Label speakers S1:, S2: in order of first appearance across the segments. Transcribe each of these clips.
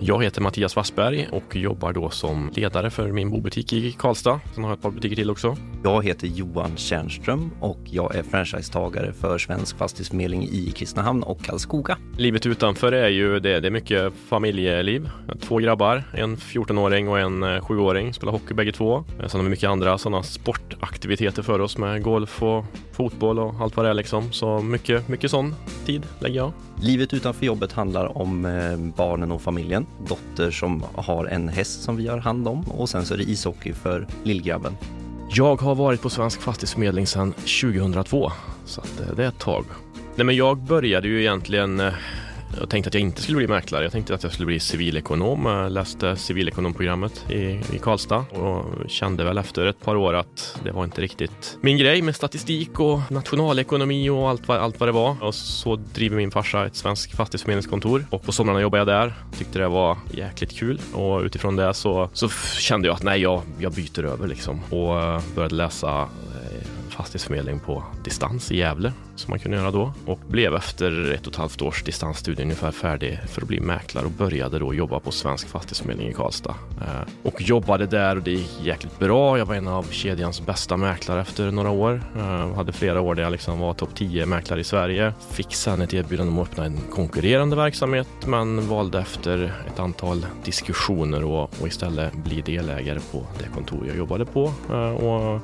S1: Jag heter Mattias Wassberg och jobbar då som ledare för min bobutik i Karlstad. Sen har jag ett par butiker till också.
S2: Jag heter Johan Tjärnström och jag är franchisetagare för Svensk Fastighetsförmedling i Kristinehamn och Karlskoga.
S1: Livet utanför är ju det, det är mycket familjeliv. Två grabbar, en 14-åring och en 7-åring, spelar hockey bägge två. Sen har vi mycket andra sådana sportaktiviteter för oss med golf och fotboll och allt vad det är liksom. Så mycket, mycket sån tid lägger jag.
S2: Livet utanför jobbet handlar om eh, barnen och familjen. Dotter som har en häst som vi har hand om och sen så är det ishockey för lillgrabben.
S1: Jag har varit på Svensk Fastighetsförmedling sedan 2002, så att eh, det är ett tag. Nej, men jag började ju egentligen eh, jag tänkte att jag inte skulle bli mäklare. Jag tänkte att jag skulle bli civilekonom. Jag läste civilekonomprogrammet i, i Karlstad och kände väl efter ett par år att det var inte riktigt min grej med statistik och nationalekonomi och allt, allt vad det var. Och så driver min farsa ett svenskt fastighetsförmedlingskontor och på somrarna jobbade jag där. Tyckte det var jäkligt kul och utifrån det så, så kände jag att nej, jag, jag byter över liksom och eh, började läsa eh, fastighetsförmedling på distans i Gävle som man kunde göra då och blev efter ett och ett halvt års distansstudie ungefär färdig för att bli mäklare och började då jobba på Svensk Fastighetsförmedling i Karlstad. Eh, och jobbade där och det gick jäkligt bra. Jag var en av kedjans bästa mäklare efter några år. Jag hade flera år där jag liksom var topp 10 mäklare i Sverige. Fick sen ett erbjudande om att öppna en konkurrerande verksamhet men valde efter ett antal diskussioner och, och istället bli delägare på det kontor jag jobbade på. Eh, och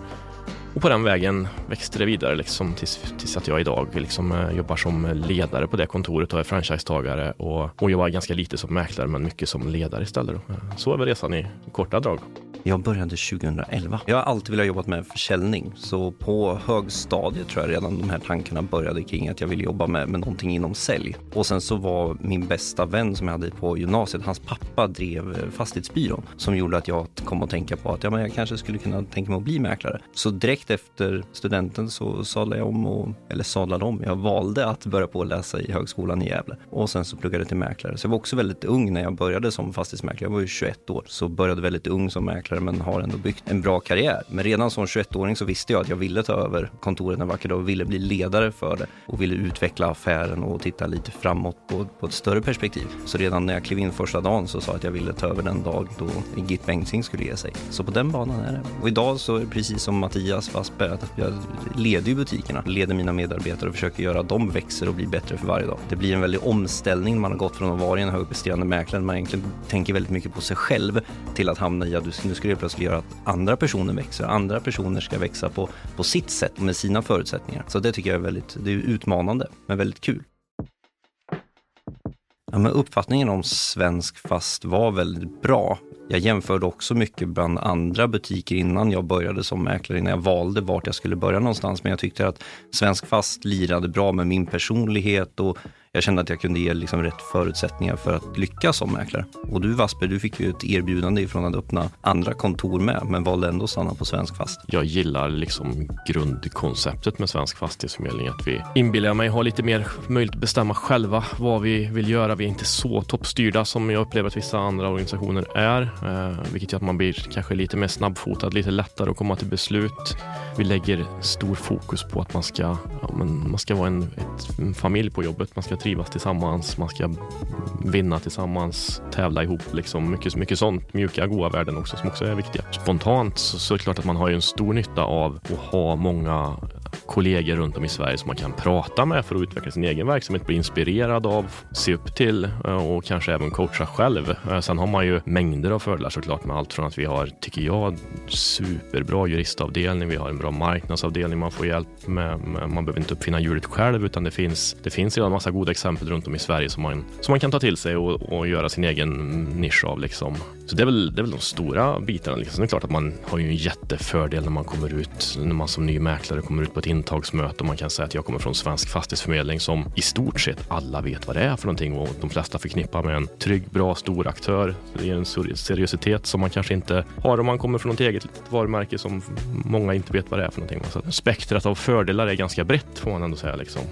S1: och på den vägen växte det vidare liksom tills, tills att jag idag liksom, eh, jobbar som ledare på det kontoret och är franchisetagare och, och jobbar ganska lite som mäklare men mycket som ledare istället. Eh, Så är väl resan i korta drag.
S2: Jag började 2011. Jag har alltid velat jobba med försäljning, så på högstadiet tror jag redan de här tankarna började kring att jag ville jobba med, med någonting inom sälj. Och sen så var min bästa vän som jag hade på gymnasiet, hans pappa drev fastighetsbyrån som gjorde att jag kom att tänka på att ja, men jag kanske skulle kunna tänka mig att bli mäklare. Så direkt efter studenten så sadlade jag om, och, eller sadlade om, jag valde att börja på att läsa i högskolan i Gävle och sen så pluggade jag till mäklare. Så jag var också väldigt ung när jag började som fastighetsmäklare. Jag var ju 21 år, så började väldigt ung som mäklare mäklare men har ändå byggt en bra karriär. Men redan som 21-åring så visste jag att jag ville ta över kontoret en vacker dag och ville bli ledare för det och ville utveckla affären och titta lite framåt på, på ett större perspektiv. Så redan när jag klev in första dagen så sa jag att jag ville ta över den dag då Git Bengtzing skulle ge sig. Så på den banan är det. Och idag så är det precis som Mattias Wassberg, att jag leder ju butikerna, leder mina medarbetare och försöker göra att de växer och blir bättre för varje dag. Det blir en väldig omställning. Man har gått från att vara en högpresterande mäklare, man egentligen tänker väldigt mycket på sig själv till att hamna i att nu ska skulle det plötsligt göra att andra personer växer. Andra personer ska växa på, på sitt sätt och med sina förutsättningar. Så det tycker jag är väldigt det är utmanande, men väldigt kul. Ja, men uppfattningen om Svensk Fast var väldigt bra. Jag jämförde också mycket bland andra butiker innan jag började som mäklare, innan jag valde vart jag skulle börja någonstans. Men jag tyckte att Svensk Fast lirade bra med min personlighet och jag kände att jag kunde ge liksom rätt förutsättningar för att lyckas som mäklare. Och du Vasper, du fick ju ett erbjudande ifrån att öppna andra kontor med, men valde ändå att stanna på Svensk Fast.
S1: Jag gillar liksom grundkonceptet med Svensk Fastighetsförmedling, att vi inbillar mig har lite mer möjlighet att bestämma själva vad vi vill göra. Vi är inte så toppstyrda som jag upplever att vissa andra organisationer är, eh, vilket gör att man blir kanske lite mer snabbfotad, lite lättare att komma till beslut. Vi lägger stor fokus på att man ska, ja, men man ska vara en, ett, en familj på jobbet. Man ska trivas tillsammans, man ska vinna tillsammans, tävla ihop. Liksom. Mycket, mycket sånt, mjuka, goda värden också som också är viktiga. Spontant så, så är det klart att man har ju en stor nytta av att ha många kollegor runt om i Sverige som man kan prata med för att utveckla sin egen verksamhet, bli inspirerad av, se upp till eh, och kanske även coacha själv. Eh, sen har man ju mängder av fördelar såklart med allt från att vi har, tycker jag, superbra juristavdelning, vi har en bra marknadsavdelning man får hjälp med, man behöver inte uppfinna hjulet själv utan det finns, det finns redan massa goda exempel runt om i Sverige som man, som man kan ta till sig och, och göra sin egen nisch av liksom. Så det är väl, det är väl de stora bitarna. Liksom. Det är klart att man har ju en jättefördel när man kommer ut, när man som ny mäklare kommer ut på ett intagsmöte och man kan säga att jag kommer från Svensk Fastighetsförmedling som i stort sett alla vet vad det är för någonting och de flesta förknippar med en trygg, bra, stor aktör. Det är en seriositet som man kanske inte har om man kommer från ett eget litet varumärke som många inte vet vad det är för någonting. Så spektrat av fördelar är ganska brett får man ändå säga, liksom,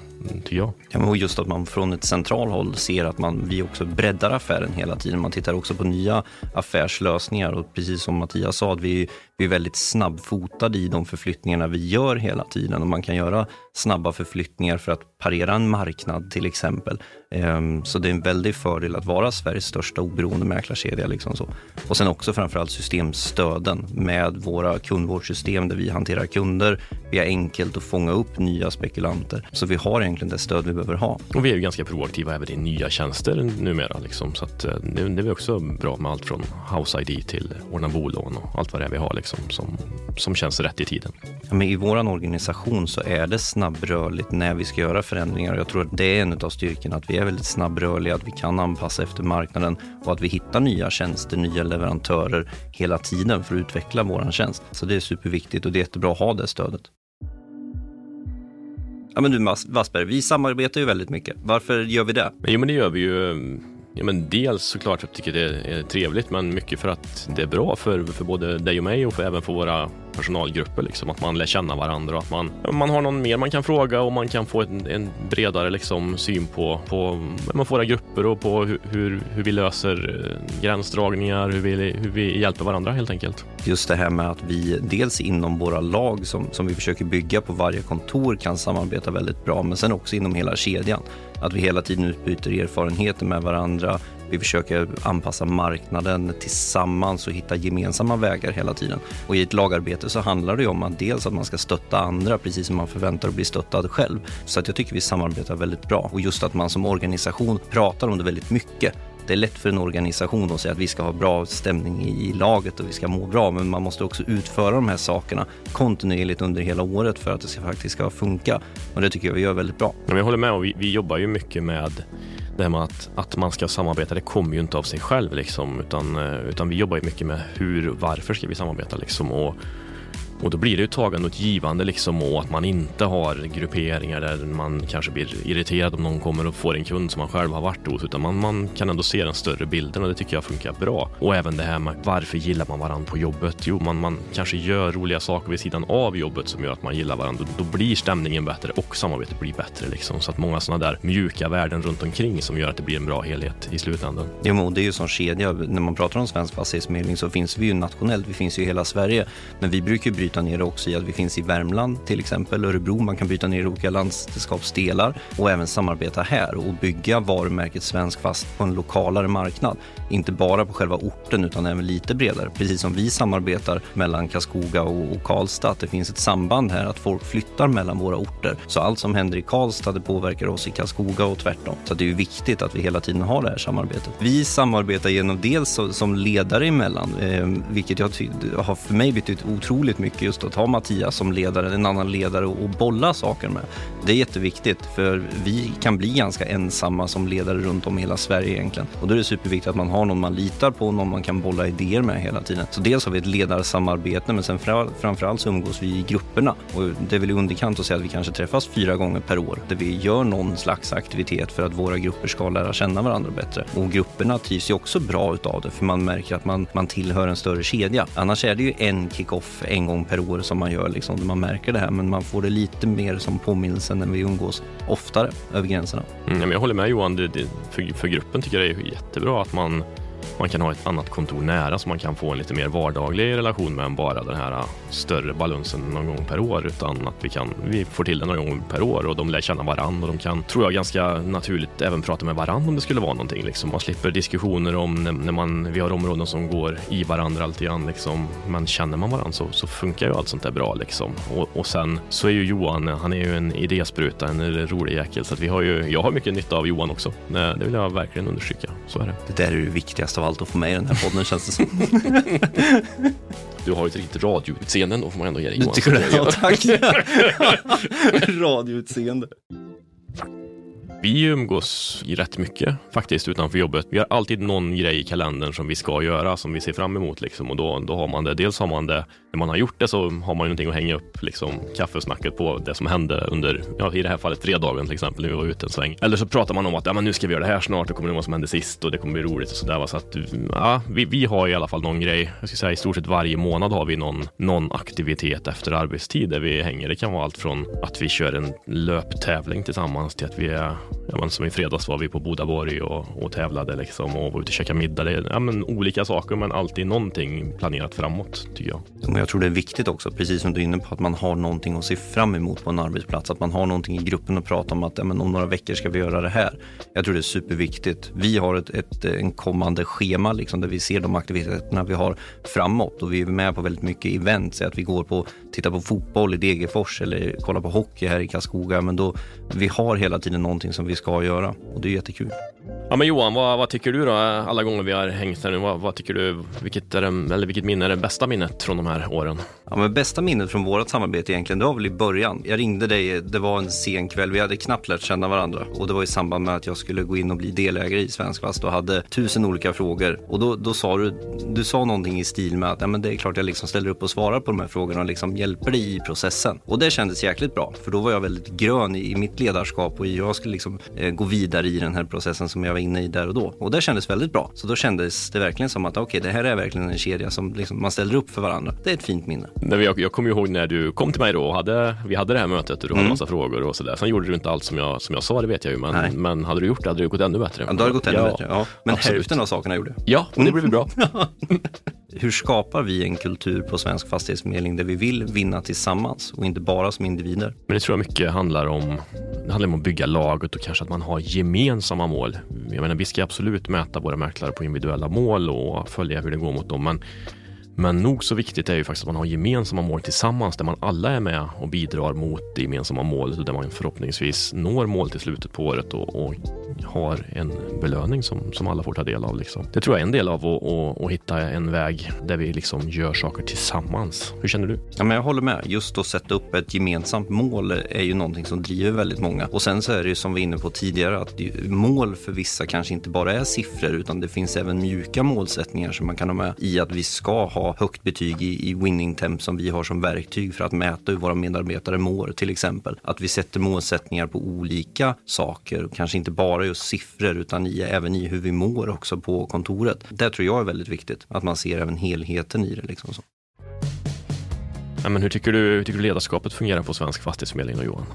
S1: tycker jag.
S2: Ja, men just att man från ett centralhåll ser att man, vi också breddar affären hela tiden. Man tittar också på nya affärslösningar och precis som Mattias sa, att vi, vi är väldigt snabbfotade i de förflyttningarna vi gör hela tiden och man kan göra snabba förflyttningar för att parera en marknad till exempel. Ehm, så det är en väldig fördel att vara Sveriges största oberoende mäklarkedja. Liksom så. Och sen också framförallt systemstöden med våra kundvårdssystem där vi hanterar kunder. Vi är enkelt att fånga upp nya spekulanter. Så vi har egentligen det stöd vi behöver ha.
S1: Och vi är ju ganska proaktiva även i nya tjänster numera. Liksom. Så att, eh, det, det är också bra med allt från House ID till ordna bolån och allt vad det är vi har liksom, som, som känns rätt i tiden.
S2: Ja, men I vår organisation så är det snabbrörligt när vi ska göra förändringar. Jag tror att det är en av styrkorna, att vi är väldigt snabbrörliga, att vi kan anpassa efter marknaden och att vi hittar nya tjänster, nya leverantörer hela tiden för att utveckla vår tjänst. Så det är superviktigt och det är jättebra att ha det stödet. Ja men du Wassberg, vi samarbetar ju väldigt mycket. Varför gör vi det?
S1: Jo men det gör vi ju Ja, men dels såklart att jag tycker det är trevligt, men mycket för att det är bra för, för både dig och mig och för, även för våra personalgrupper. Liksom, att man lär känna varandra och att man, man har någon mer man kan fråga och man kan få en, en bredare liksom, syn på, på man våra grupper och på hur, hur, hur, vi löser eh, gränsdragningar, hur vi, hur vi hjälper varandra helt enkelt.
S2: Just det här med att vi dels inom våra lag som, som vi försöker bygga på varje kontor kan samarbeta väldigt bra, men sen också inom hela kedjan. Att vi hela tiden utbyter erfarenheter med varandra. Vi försöker anpassa marknaden tillsammans och hitta gemensamma vägar hela tiden. Och i ett lagarbete så handlar det om att dels att man ska stötta andra precis som man förväntar att bli stöttad själv. Så att jag tycker vi samarbetar väldigt bra och just att man som organisation pratar om det väldigt mycket det är lätt för en organisation att säga att vi ska ha bra stämning i laget och vi ska må bra, men man måste också utföra de här sakerna kontinuerligt under hela året för att det ska, faktiskt ska funka. Och det tycker jag vi gör väldigt bra.
S1: Jag håller med och vi, vi jobbar ju mycket med det här med att, att man ska samarbeta, det kommer ju inte av sig själv liksom, utan, eh, utan vi jobbar ju mycket med hur, varför ska vi samarbeta liksom och och då blir det ju tagande och givande liksom och att man inte har grupperingar där man kanske blir irriterad om någon kommer och får en kund som man själv har varit hos utan man, man kan ändå se den större bilden och det tycker jag funkar bra. Och även det här med varför gillar man varandra på jobbet? Jo, man, man kanske gör roliga saker vid sidan av jobbet som gör att man gillar varandra. Då, blir stämningen bättre och samarbetet blir bättre liksom. Så att många sådana där mjuka värden runt omkring som gör att det blir en bra helhet i slutändan.
S2: Jo, det är ju som kedja. När man pratar om svensk fastighetsförmedling så finns vi ju nationellt. Vi finns ju i hela Sverige. Men vi brukar bryta bryta ner det också i att vi finns i Värmland till exempel, Örebro, man kan bryta ner olika landskapsdelar och även samarbeta här och bygga varumärket Svensk Fast på en lokalare marknad. Inte bara på själva orten utan även lite bredare. Precis som vi samarbetar mellan Karlskoga och Karlstad, att det finns ett samband här att folk flyttar mellan våra orter. Så allt som händer i Karlstad det påverkar oss i Karlskoga och tvärtom. Så det är viktigt att vi hela tiden har det här samarbetet. Vi samarbetar genom dels som ledare emellan, eh, vilket jag har för mig betytt otroligt mycket just att ha Mattias som ledare, en annan ledare och bolla saker med. Det är jätteviktigt för vi kan bli ganska ensamma som ledare runt om i hela Sverige egentligen. Och då är det superviktigt att man har någon man litar på, någon man kan bolla idéer med hela tiden. Så dels har vi ett ledarsamarbete men sen framförallt så umgås vi i grupperna. Och det är väl underkant att säga att vi kanske träffas fyra gånger per år där vi gör någon slags aktivitet för att våra grupper ska lära känna varandra bättre. Och grupperna trivs ju också bra utav det för man märker att man, man tillhör en större kedja. Annars är det ju en kick-off en gång per år som man gör liksom, där man märker det här. Men man får det lite mer som påminnelse när vi umgås oftare över gränserna.
S1: Mm, jag håller med Johan, det, det, för, för gruppen tycker jag det är jättebra att man man kan ha ett annat kontor nära så man kan få en lite mer vardaglig relation med än bara den här äh, större balansen någon gång per år utan att vi kan, vi får till det någon gång per år och de lär känna varandra och de kan, tror jag, ganska naturligt även prata med varandra om det skulle vara någonting. Liksom. Man slipper diskussioner om när, när man, vi har områden som går i varandra alltid grann. Liksom. Men känner man varandra så, så funkar ju allt sånt där bra liksom. Och, och sen så är ju Johan, han är ju en idéspruta, en rolig jäkel så att vi har ju, jag har mycket nytta av Johan också. Eh, det vill jag verkligen understryka. Så är det.
S2: Det där är det viktigaste av allt att få med i den här podden känns det som.
S1: Du har ju ett riktigt radioutseende, då får man ändå ge dig
S2: Johan. Tycker du Ja, tack. radioutseende.
S1: Vi umgås rätt mycket faktiskt utanför jobbet. Vi har alltid någon grej i kalendern som vi ska göra, som vi ser fram emot. Liksom. Och då, då har man det. Dels har man det, när man har gjort det så har man ju någonting att hänga upp liksom, kaffesnacket på det som hände under, ja, i det här fallet fredagen till exempel, när vi var ute en sväng. Eller så pratar man om att ja, men nu ska vi göra det här snart, det kommer det vad som hände sist och det kommer bli roligt och sådär. Så att, ja, vi, vi har i alla fall någon grej. Jag ska säga i stort sett varje månad har vi någon, någon aktivitet efter arbetstid där vi hänger. Det kan vara allt från att vi kör en löptävling tillsammans till att vi är ja, men som i fredags var vi på Bodaborg och, och tävlade liksom och var ute och käkade middag. Det är ja, men olika saker men alltid någonting planerat framåt tycker jag.
S2: Jag tror det är viktigt också, precis som du är inne på, att man har någonting att se fram emot på en arbetsplats. Att man har någonting i gruppen att prata om att ja, men om några veckor ska vi göra det här. Jag tror det är superviktigt. Vi har ett, ett en kommande schema liksom, där vi ser de aktiviteterna vi har framåt och vi är med på väldigt mycket events. Att vi går på, tittar på fotboll i Degerfors eller kollar på hockey här i Karlskoga. Men då, vi har hela tiden någonting som vi ska göra och det är jättekul.
S1: Ja, men Johan, vad, vad, tycker du då alla gånger vi har hängt här nu? Vad, vad tycker du, vilket, är det, eller vilket minne är det bästa minnet från de här åren?
S2: Ja, men bästa minnet från vårt samarbete egentligen, det var väl i början. Jag ringde dig, det var en sen kväll, vi hade knappt lärt känna varandra och det var i samband med att jag skulle gå in och bli delägare i Svensk Fast och hade tusen olika frågor. Och då, då sa du, du sa någonting i stil med att ja, men det är klart jag liksom ställer upp och svarar på de här frågorna och liksom hjälper dig i processen. Och det kändes jäkligt bra, för då var jag väldigt grön i, i mitt ledarskap och jag skulle liksom eh, gå vidare i den här processen som jag var inne i där och då. Och det kändes väldigt bra. Så då kändes det verkligen som att okej, okay, det här är verkligen en kedja som liksom, man ställer upp för varandra. Det är ett fint minne.
S1: Jag, jag kommer ihåg när du kom till mig då och hade, vi hade det här mötet och du hade mm. massa frågor och sådär. Sen gjorde du inte allt som jag, som jag sa, det vet jag ju. Men, men hade du gjort det hade det gått ännu bättre.
S2: Ja, då hade det gått ännu ja, bättre. Ja. Men absolut. hälften av sakerna gjorde
S1: jag. Ja, och det blev bra.
S2: Hur skapar vi en kultur på Svensk Fastighetsförmedling där vi vill vinna tillsammans och inte bara som individer?
S1: Men det tror jag mycket handlar om, det handlar om att bygga laget och kanske att man har gemensamma mål. Jag menar, vi ska absolut mäta våra mäklare på individuella mål och följa hur det går mot dem. Men men nog så viktigt är ju faktiskt att man har gemensamma mål tillsammans där man alla är med och bidrar mot det gemensamma målet och där man förhoppningsvis når mål till slutet på året och, och har en belöning som, som alla får ta del av. Liksom. Det tror jag är en del av att, att, att hitta en väg där vi liksom gör saker tillsammans. Hur känner du?
S2: Ja, men jag håller med. Just att sätta upp ett gemensamt mål är ju någonting som driver väldigt många. Och sen så är det ju som vi var inne på tidigare att mål för vissa kanske inte bara är siffror utan det finns även mjuka målsättningar som man kan ha med i att vi ska ha ha högt betyg i, i winning temp som vi har som verktyg för att mäta hur våra medarbetare mår till exempel. Att vi sätter målsättningar på olika saker, kanske inte bara just siffror utan i, även i hur vi mår också på kontoret. Det tror jag är väldigt viktigt, att man ser även helheten i det. Liksom så.
S1: Ja, men hur, tycker du, hur tycker du ledarskapet fungerar på Svensk Fastighetsförmedling och Johan?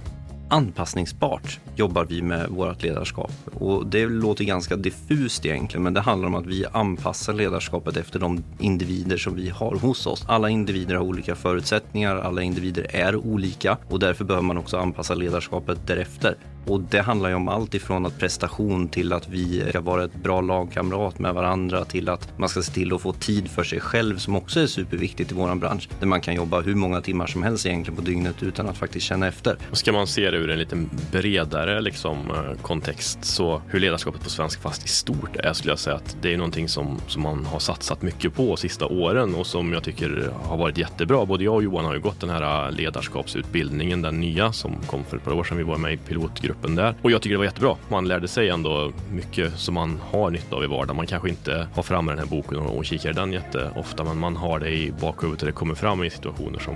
S2: Anpassningsbart jobbar vi med vårt ledarskap. Och det låter ganska diffust egentligen, men det handlar om att vi anpassar ledarskapet efter de individer som vi har hos oss. Alla individer har olika förutsättningar, alla individer är olika och därför behöver man också anpassa ledarskapet därefter. Och det handlar ju om allt ifrån att prestation till att vi ska vara ett bra lagkamrat med varandra till att man ska se till att få tid för sig själv som också är superviktigt i vår bransch. Där man kan jobba hur många timmar som helst egentligen på dygnet utan att faktiskt känna efter.
S1: Ska man se det ur en lite bredare liksom, kontext så hur ledarskapet på Svensk Fast i stort är skulle jag säga att det är någonting som, som man har satsat mycket på de sista åren och som jag tycker har varit jättebra. Både jag och Johan har ju gått den här ledarskapsutbildningen, den nya som kom för ett par år sedan. Vi var med i pilotgruppen gruppen där. Och jag tycker det var jättebra. Man lärde sig ändå mycket som man har nytta av i vardagen. Man kanske inte har framme den här boken och, kikar den jätteofta, men man har det i bakhuvudet och det kommer fram i situationer som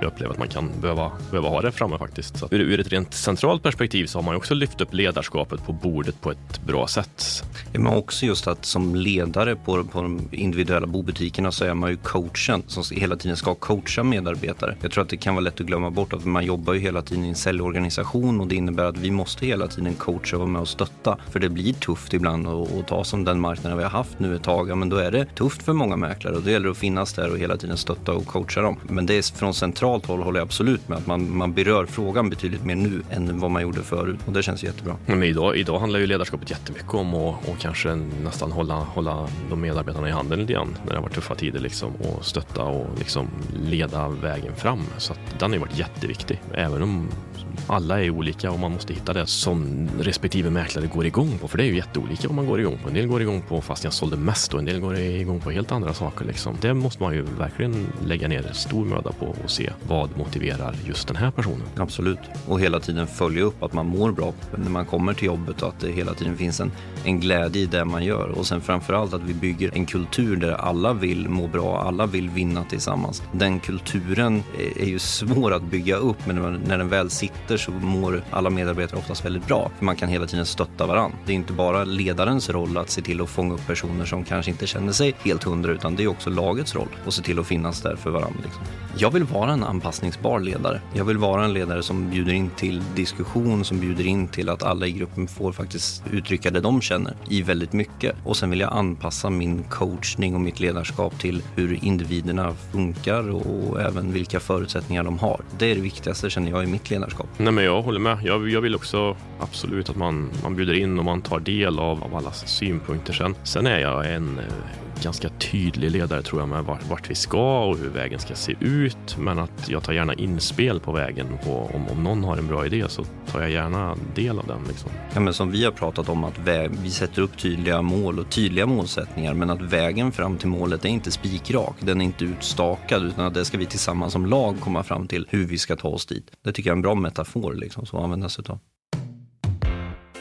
S1: jag upplever att man kan behöva, behöva ha det framme faktiskt. Så ur, ur ett rent centralt perspektiv så har man också lyft upp ledarskapet på bordet på ett bra sätt.
S2: Men också just att som ledare på, på de individuella bobutikerna så är man ju coachen som hela tiden ska coacha medarbetare. Jag tror att det kan vara lätt att glömma bort att man jobbar ju hela tiden i en säljorganisation och det innebär att vi måste måste hela tiden coacha och vara med och stötta. För det blir tufft ibland att ta som den marknaden vi har haft nu ett tag. Ja, men då är det tufft för många mäklare och då gäller det att finnas där och hela tiden stötta och coacha dem. Men det är från centralt håll håller jag absolut med att man, man berör frågan betydligt mer nu än vad man gjorde förut och det känns jättebra.
S1: Men idag, idag handlar ju ledarskapet jättemycket om att och kanske nästan hålla, hålla de medarbetarna i handen lite grann när det har varit tuffa tider liksom och stötta och liksom leda vägen fram. Så att den har ju varit jätteviktig. Även om alla är olika och man måste hitta det som respektive mäklare går igång på. För det är ju jätteolika vad man går igång på. En del går igång på fast jag sålde mest och en del går igång på helt andra saker. Liksom. Det måste man ju verkligen lägga ner stor möda på och se vad motiverar just den här personen.
S2: Absolut, och hela tiden följa upp att man mår bra när man kommer till jobbet och att det hela tiden finns en, en glädje i det man gör. Och sen framförallt att vi bygger en kultur där alla vill må bra, alla vill vinna tillsammans. Den kulturen är, ju svår att bygga upp men när den väl sitter samarbete så mår alla medarbetare oftast väldigt bra. För man kan hela tiden stötta varandra. Det är inte bara ledarens roll att se till att fånga upp personer som kanske inte känner sig helt hundra utan det är också lagets roll att se till att finnas där för varandra. Liksom. Jag vill vara en anpassningsbar ledare. Jag vill vara en ledare som bjuder in till diskussion, som bjuder in till att alla i gruppen får faktiskt uttrycka det de känner i väldigt mycket. Och sen vill jag anpassa min coachning och mitt ledarskap till hur individerna funkar och även vilka förutsättningar de har. Det är det viktigaste känner jag i mitt ledarskap.
S1: Nej, men jag håller med. Jag, jag vill också absolut att man, man bjuder in och man tar del av, av allas synpunkter. Sen, sen är jag en eh, ganska tydlig ledare tror jag med vart, vi ska och hur vägen ska se ut. Men att jag tar gärna inspel på vägen. och om, om någon har en bra idé så tar jag gärna del av den. Liksom.
S2: Ja, men som vi har pratat om att väg, vi sätter upp tydliga mål och tydliga målsättningar men att vägen fram till målet är inte spikrak. Den är inte utstakad utan att det ska vi tillsammans som lag komma fram till hur vi ska ta oss dit. Det tycker jag är en bra metafor liksom, som användas utav.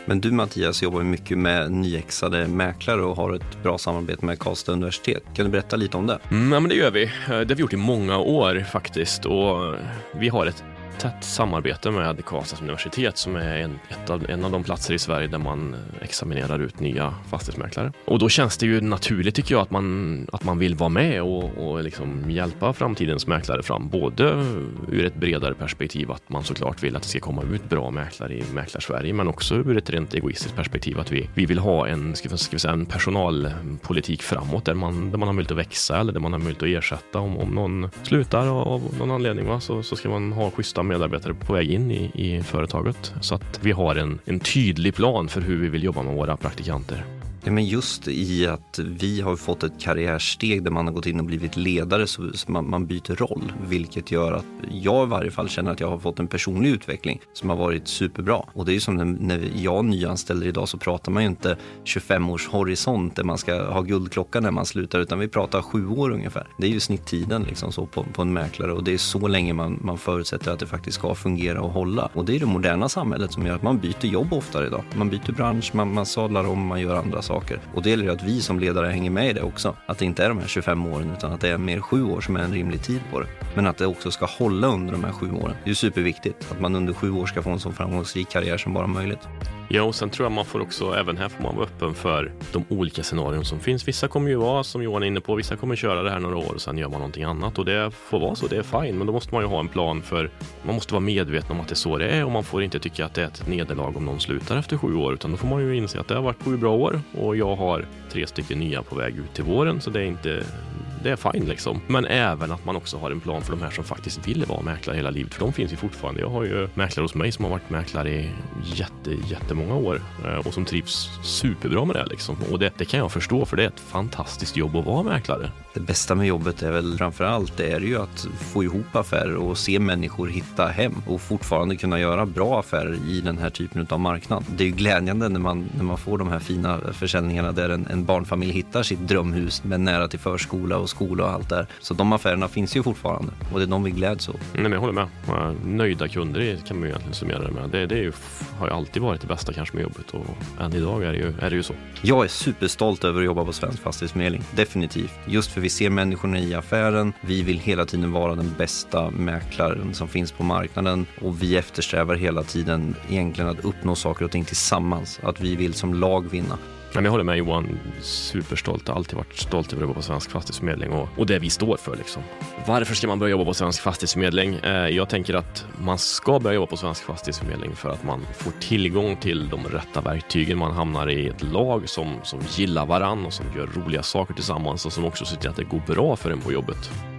S2: Men du Mattias jobbar mycket med nyexade mäklare och har ett bra samarbete med Karlstad universitet. Kan du berätta lite om det?
S1: Mm, ja, men det gör vi. Eh, det har vi gjort i många år faktiskt och vi har ett tätt samarbete med Karlstads universitet som är en, av, en av de platser i Sverige där man eh, examinerar ut nya fastighetsmäklare. Och då känns det ju naturligt tycker jag att man, att man vill vara med och, och liksom hjälpa framtidens mäklare fram. Både ur ett bredare perspektiv att man såklart vill att det ska komma ut bra mäklare i Mäklarsverige men också ur ett rent egoistiskt perspektiv att vi, vi vill ha en, ska vi, ska vi säga, en personalpolitik framåt där man, där man har möjlighet att växa eller där man har möjlighet att ersätta om, om någon slutar av någon anledning va? Så, så ska man ha schyssta medarbetare på väg in i, i företaget. Så att vi har en, en tydlig plan för hur vi vill jobba med våra praktikanter.
S2: Ja, men just i att vi har fått ett karriärsteg där man har gått in och blivit ledare så, man, man, byter roll. Vilket gör att jag i varje fall känner att jag har fått en personlig utveckling som har varit superbra. Och det är ju som när, när jag nyanställer idag så pratar man ju inte 25 års horisont där man ska ha guldklocka när man slutar utan vi pratar sju år ungefär. Det är ju snitttiden liksom så på, på en mäklare och det är så länge man, man förutsätter att det faktiskt ska fungera och hålla. Och det är det moderna samhället som gör att man byter jobb oftare idag. Man byter bransch, man, man sadlar om, man gör andra saker saker. Och det gäller att vi som ledare hänger med i det också. Att det inte är de här 25 åren utan att det är mer sju år som är en rimlig tid på det. Men att det också ska hålla under de här sju åren. Det är superviktigt att man under sju år ska få en så framgångsrik karriär som bara möjligt.
S1: Ja, och sen tror jag man får också, även här får man vara öppen för de olika scenarion som finns. Vissa kommer ju vara, som Johan är inne på, vissa kommer köra det här några år och sen gör man någonting annat. Och det får vara så, det är fine. Men då måste man ju ha en plan för, man måste vara medveten om att det är så det är. Och man får inte tycka att det är ett nederlag om någon slutar efter sju år, utan då får man ju inse att det har varit sju bra år. Och jag har tre stycken nya på väg ut till våren, så det är inte det är fine liksom. Men även att man också har en plan för de här som faktiskt vill vara mäklare hela livet, för de finns ju fortfarande. Jag har ju mäklare hos mig som har varit mäklare i jätte, jättemånga år eh, och som trivs superbra med det liksom. Och det, det kan jag förstå, för det är ett fantastiskt jobb att vara mäklare.
S2: Det bästa med jobbet är väl framför allt det är ju att få ihop affärer och se människor hitta hem och fortfarande kunna göra bra affärer i den här typen av marknad. Det är ju glädjande när man, när man får de här fina försäljningarna där en, en barnfamilj hittar sitt drömhus med nära till förskola och skola och allt där. Så de affärerna finns ju fortfarande och det är de vi gläds åt.
S1: Nej, men jag håller med. Nöjda kunder kan man ju egentligen summera det med. Det, det ju, har ju alltid varit det bästa kanske med jobbet och än idag är det, ju, är det ju så.
S2: Jag är superstolt över att jobba på Svensk Fastighetsförmedling. Definitivt. Just för vi ser människorna i affären. Vi vill hela tiden vara den bästa mäklaren som finns på marknaden och vi eftersträvar hela tiden egentligen att uppnå saker och ting tillsammans. Att vi vill som lag vinna.
S1: Men jag håller med Johan, superstolt. Jag har alltid varit stolt över att jobba på Svensk Fastighetsförmedling och, och det vi står för. Liksom. Varför ska man börja jobba på Svensk Fastighetsförmedling? Eh, jag tänker att man ska börja jobba på Svensk Fastighetsförmedling för att man får tillgång till de rätta verktygen. Man hamnar i ett lag som, som gillar varann och som gör roliga saker tillsammans och som också ser till att det går bra för en på jobbet.